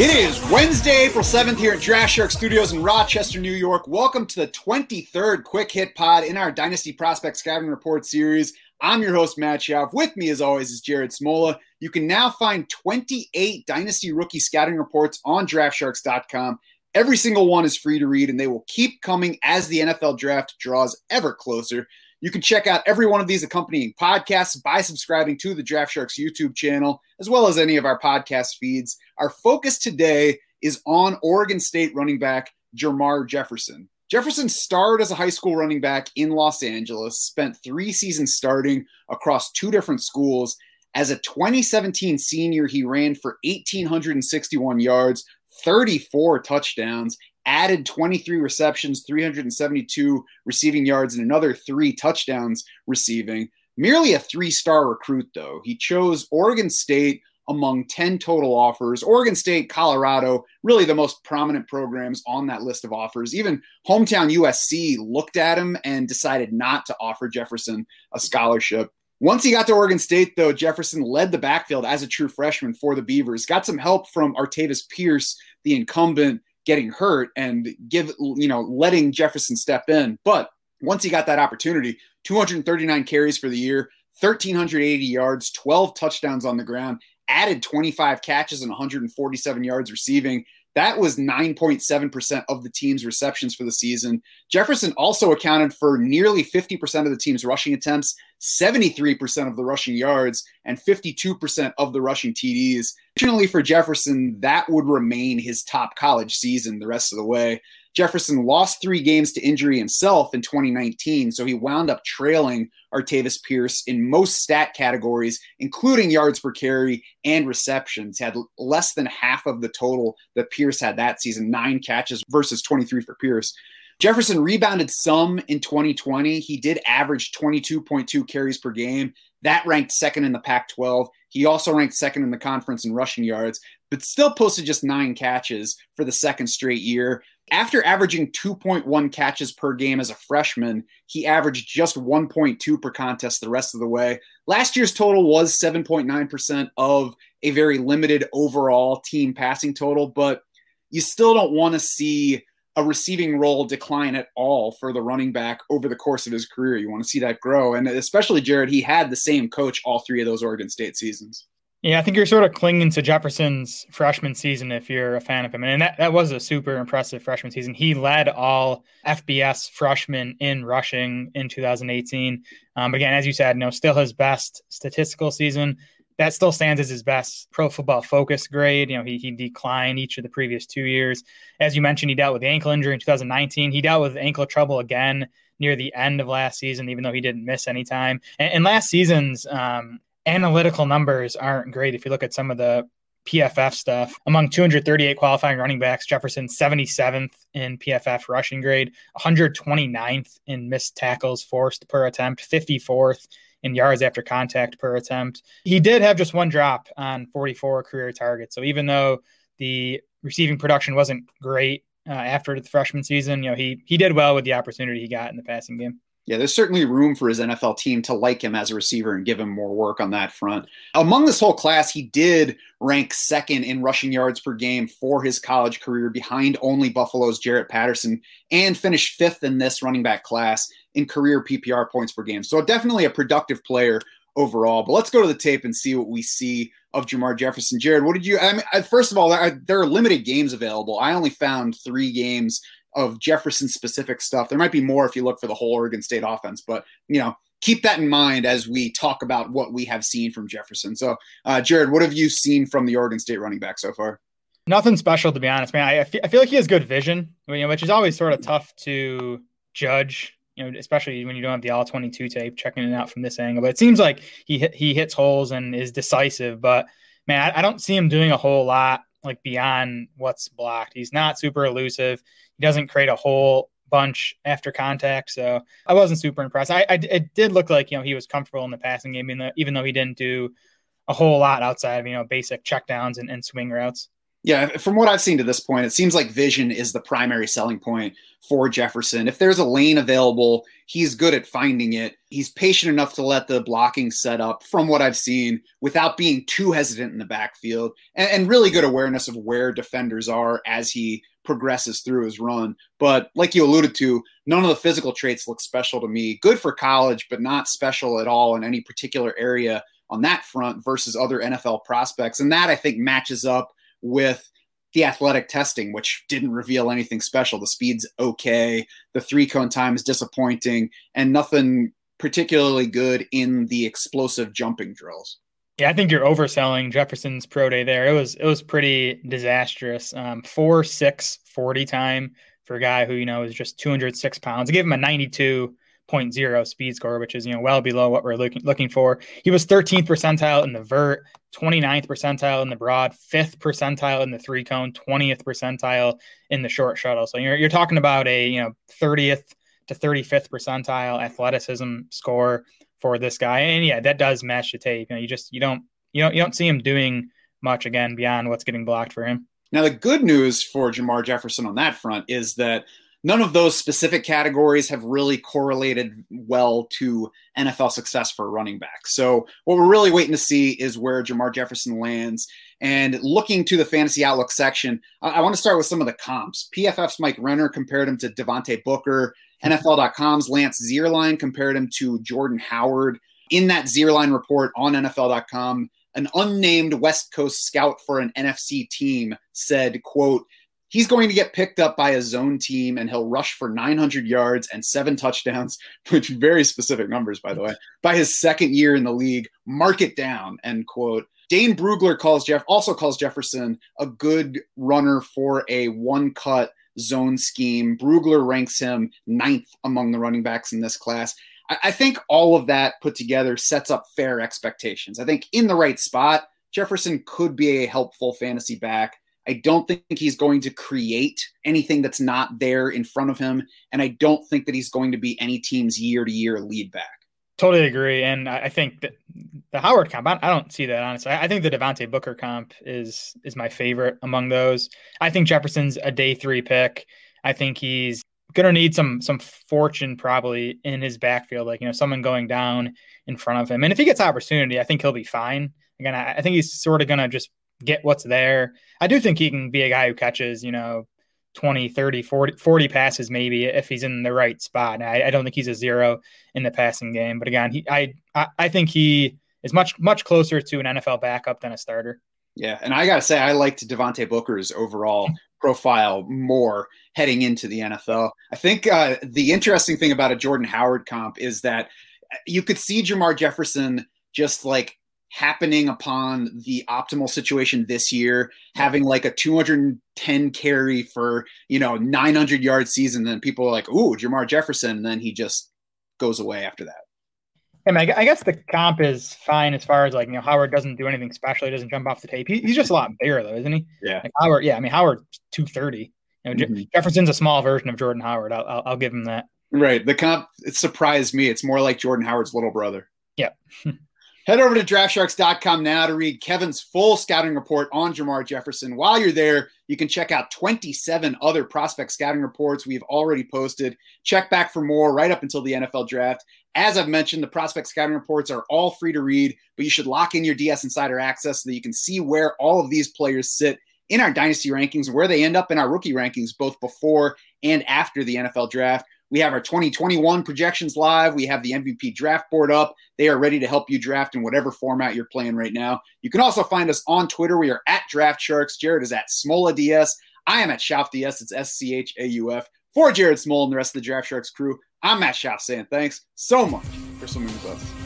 It is Wednesday, April 7th here at Draft Shark Studios in Rochester, New York. Welcome to the 23rd Quick Hit Pod in our Dynasty Prospect Scouting Report series. I'm your host, Matt Schauf. With me, as always, is Jared Smola. You can now find 28 Dynasty Rookie Scouting Reports on DraftSharks.com. Every single one is free to read, and they will keep coming as the NFL Draft draws ever closer. You can check out every one of these accompanying podcasts by subscribing to the Draft Sharks YouTube channel, as well as any of our podcast feeds. Our focus today is on Oregon State running back Jermar Jefferson. Jefferson starred as a high school running back in Los Angeles, spent three seasons starting across two different schools. As a 2017 senior, he ran for 1,861 yards, 34 touchdowns, added 23 receptions, 372 receiving yards, and another three touchdowns receiving. Merely a three star recruit, though. He chose Oregon State among 10 total offers. Oregon State, Colorado, really the most prominent programs on that list of offers. Even hometown USC looked at him and decided not to offer Jefferson a scholarship. Once he got to Oregon State, though, Jefferson led the backfield as a true freshman for the Beavers. Got some help from Artavis Pierce, the incumbent, getting hurt and give you know letting Jefferson step in. But once he got that opportunity, 239 carries for the year, 1380 yards, 12 touchdowns on the ground, added 25 catches and 147 yards receiving. That was 9.7% of the team's receptions for the season. Jefferson also accounted for nearly 50% of the team's rushing attempts, 73% of the rushing yards, and 52% of the rushing TDs. Fortunately for Jefferson, that would remain his top college season the rest of the way. Jefferson lost three games to injury himself in 2019, so he wound up trailing Artavis Pierce in most stat categories, including yards per carry and receptions. He had less than half of the total that Pierce had that season, nine catches versus 23 for Pierce. Jefferson rebounded some in 2020. He did average 22.2 carries per game. That ranked second in the Pac 12. He also ranked second in the conference in rushing yards, but still posted just nine catches for the second straight year. After averaging 2.1 catches per game as a freshman, he averaged just 1.2 per contest the rest of the way. Last year's total was 7.9% of a very limited overall team passing total, but you still don't want to see a receiving role decline at all for the running back over the course of his career. You want to see that grow. And especially Jared, he had the same coach all three of those Oregon State seasons. Yeah, I think you're sort of clinging to Jefferson's freshman season if you're a fan of him. And that, that was a super impressive freshman season. He led all FBS freshmen in rushing in 2018. Um, but again, as you said, no, still his best statistical season. That still stands as his best pro football focus grade. You know, he, he declined each of the previous two years. As you mentioned, he dealt with ankle injury in 2019. He dealt with ankle trouble again near the end of last season, even though he didn't miss any time. And, and last season's um, analytical numbers aren't great. If you look at some of the PFF stuff, among 238 qualifying running backs, Jefferson 77th in PFF rushing grade, 129th in missed tackles forced per attempt, 54th in yards after contact per attempt. He did have just one drop on 44 career targets. So even though the receiving production wasn't great uh, after the freshman season, you know, he he did well with the opportunity he got in the passing game. Yeah, there's certainly room for his NFL team to like him as a receiver and give him more work on that front. Among this whole class, he did rank second in rushing yards per game for his college career, behind only Buffalo's Jaret Patterson, and finished fifth in this running back class in career PPR points per game. So definitely a productive player overall. But let's go to the tape and see what we see of Jermar Jefferson. Jared, what did you? I mean, first of all, there are limited games available. I only found three games of Jefferson specific stuff. There might be more if you look for the whole Oregon State offense, but you know, keep that in mind as we talk about what we have seen from Jefferson. So, uh, Jared, what have you seen from the Oregon State running back so far? Nothing special, to be honest, man. I, I, feel, like he has good vision, which is always sort of tough to judge. You know, especially when you don't have the all twenty two tape, checking it out from this angle. But it seems like he he hits holes and is decisive. But man, I, I don't see him doing a whole lot like beyond what's blocked. He's not super elusive. He doesn't create a whole bunch after contact. So I wasn't super impressed. I, I it did look like you know he was comfortable in the passing game, even though, even though he didn't do a whole lot outside of you know basic checkdowns and, and swing routes. Yeah, from what I've seen to this point, it seems like vision is the primary selling point for Jefferson. If there's a lane available, he's good at finding it. He's patient enough to let the blocking set up, from what I've seen, without being too hesitant in the backfield, and, and really good awareness of where defenders are as he progresses through his run. But like you alluded to, none of the physical traits look special to me. Good for college, but not special at all in any particular area on that front versus other NFL prospects. And that I think matches up with the athletic testing, which didn't reveal anything special. The speed's okay, the three cone time is disappointing, and nothing particularly good in the explosive jumping drills. Yeah, I think you're overselling Jefferson's pro day there. It was it was pretty disastrous. Um, four six forty time for a guy who you know is just 206 pounds. I gave him a 92 0.0 speed score, which is you know well below what we're looking looking for. He was 13th percentile in the vert, 29th percentile in the broad, fifth percentile in the three cone, 20th percentile in the short shuttle. So you're you're talking about a you know 30th to 35th percentile athleticism score for this guy. And yeah, that does match the tape. You know, you just you don't you don't you don't see him doing much again beyond what's getting blocked for him. Now the good news for Jermar Jefferson on that front is that none of those specific categories have really correlated well to NFL success for running back. So what we're really waiting to see is where Jermar Jefferson lands. And looking to the fantasy outlook section, I, I want to start with some of the comps. PFF's Mike Renner compared him to Devontae Booker. NFL.com's Lance Zierlein compared him to Jordan Howard. In that Zierlein report on NFL.com, an unnamed West Coast scout for an NFC team said, quote, he's going to get picked up by a zone team and he'll rush for 900 yards and seven touchdowns, which very specific numbers, by the way, by his second year in the league. Mark it down, end quote. Dane Brugler calls Jeff also calls Jefferson a good runner for a one cut zone scheme. Brugler ranks him ninth among the running backs in this class. I, I think all of that put together sets up fair expectations. I think in the right spot, Jefferson could be a helpful fantasy back. I don't think he's going to create anything that's not there in front of him. And I don't think that he's going to be any team's year to year lead back. Totally agree. And I think that the Howard comp, I don't see that honestly. I think the Devontae Booker comp is is my favorite among those. I think Jefferson's a day three pick. I think he's gonna need some some fortune probably in his backfield, like you know, someone going down in front of him. And if he gets opportunity, I think he'll be fine. Again, I, I think he's sort of gonna just get what's there. I do think he can be a guy who catches, you know, 20, 30, 40, 40 passes maybe if he's in the right spot. I, I, don't think he's a zero in the passing game, but again, he I, I, I think he is much much closer to an NFL backup than a starter. Yeah, and I gotta say I liked Devontae Booker's overall profile more heading into the NFL. I think uh, the interesting thing about a Jordan Howard comp is that you could see Jermar Jefferson just like happening upon the optimal situation this year, having like a 210 carry for, you know, 900 yard season. Then people are like, ooh, Jermar Jefferson. And then he just goes away after that. I, mean, I guess the comp is fine as far as like, you know, Howard doesn't do anything special. He doesn't jump off the tape. He, he's just a lot bigger though, isn't he? Yeah. Like Howard, yeah. I mean, Howard 230. You know, mm-hmm. Jefferson's a small version of Jordan Howard. I'll, I'll, I'll give him that. Right. The comp it surprised me. It's more like Jordan Howard's little brother. Yeah. Head over to draftsharks.com now to read Kevin's full scouting report on Jermar Jefferson. While you're there, you can check out 27 other prospect scouting reports we've already posted. Check back for more right up until the NFL draft. As I've mentioned, the prospect scouting reports are all free to read, but you should lock in your DS Insider access so that you can see where all of these players sit in our dynasty rankings, where they end up in our rookie rankings, both before and after the NFL draft. We have our 2021 projections live. We have the MVP draft board up. They are ready to help you draft in whatever format you're playing right now. You can also find us on Twitter. We are at Draft Sharks. Jared is at Smola DS. I am at Schauf DS. It's S C H A U F. For Jared Smola and the rest of the Draft Sharks crew, I'm Matt Schauf saying thanks so much for swimming with us.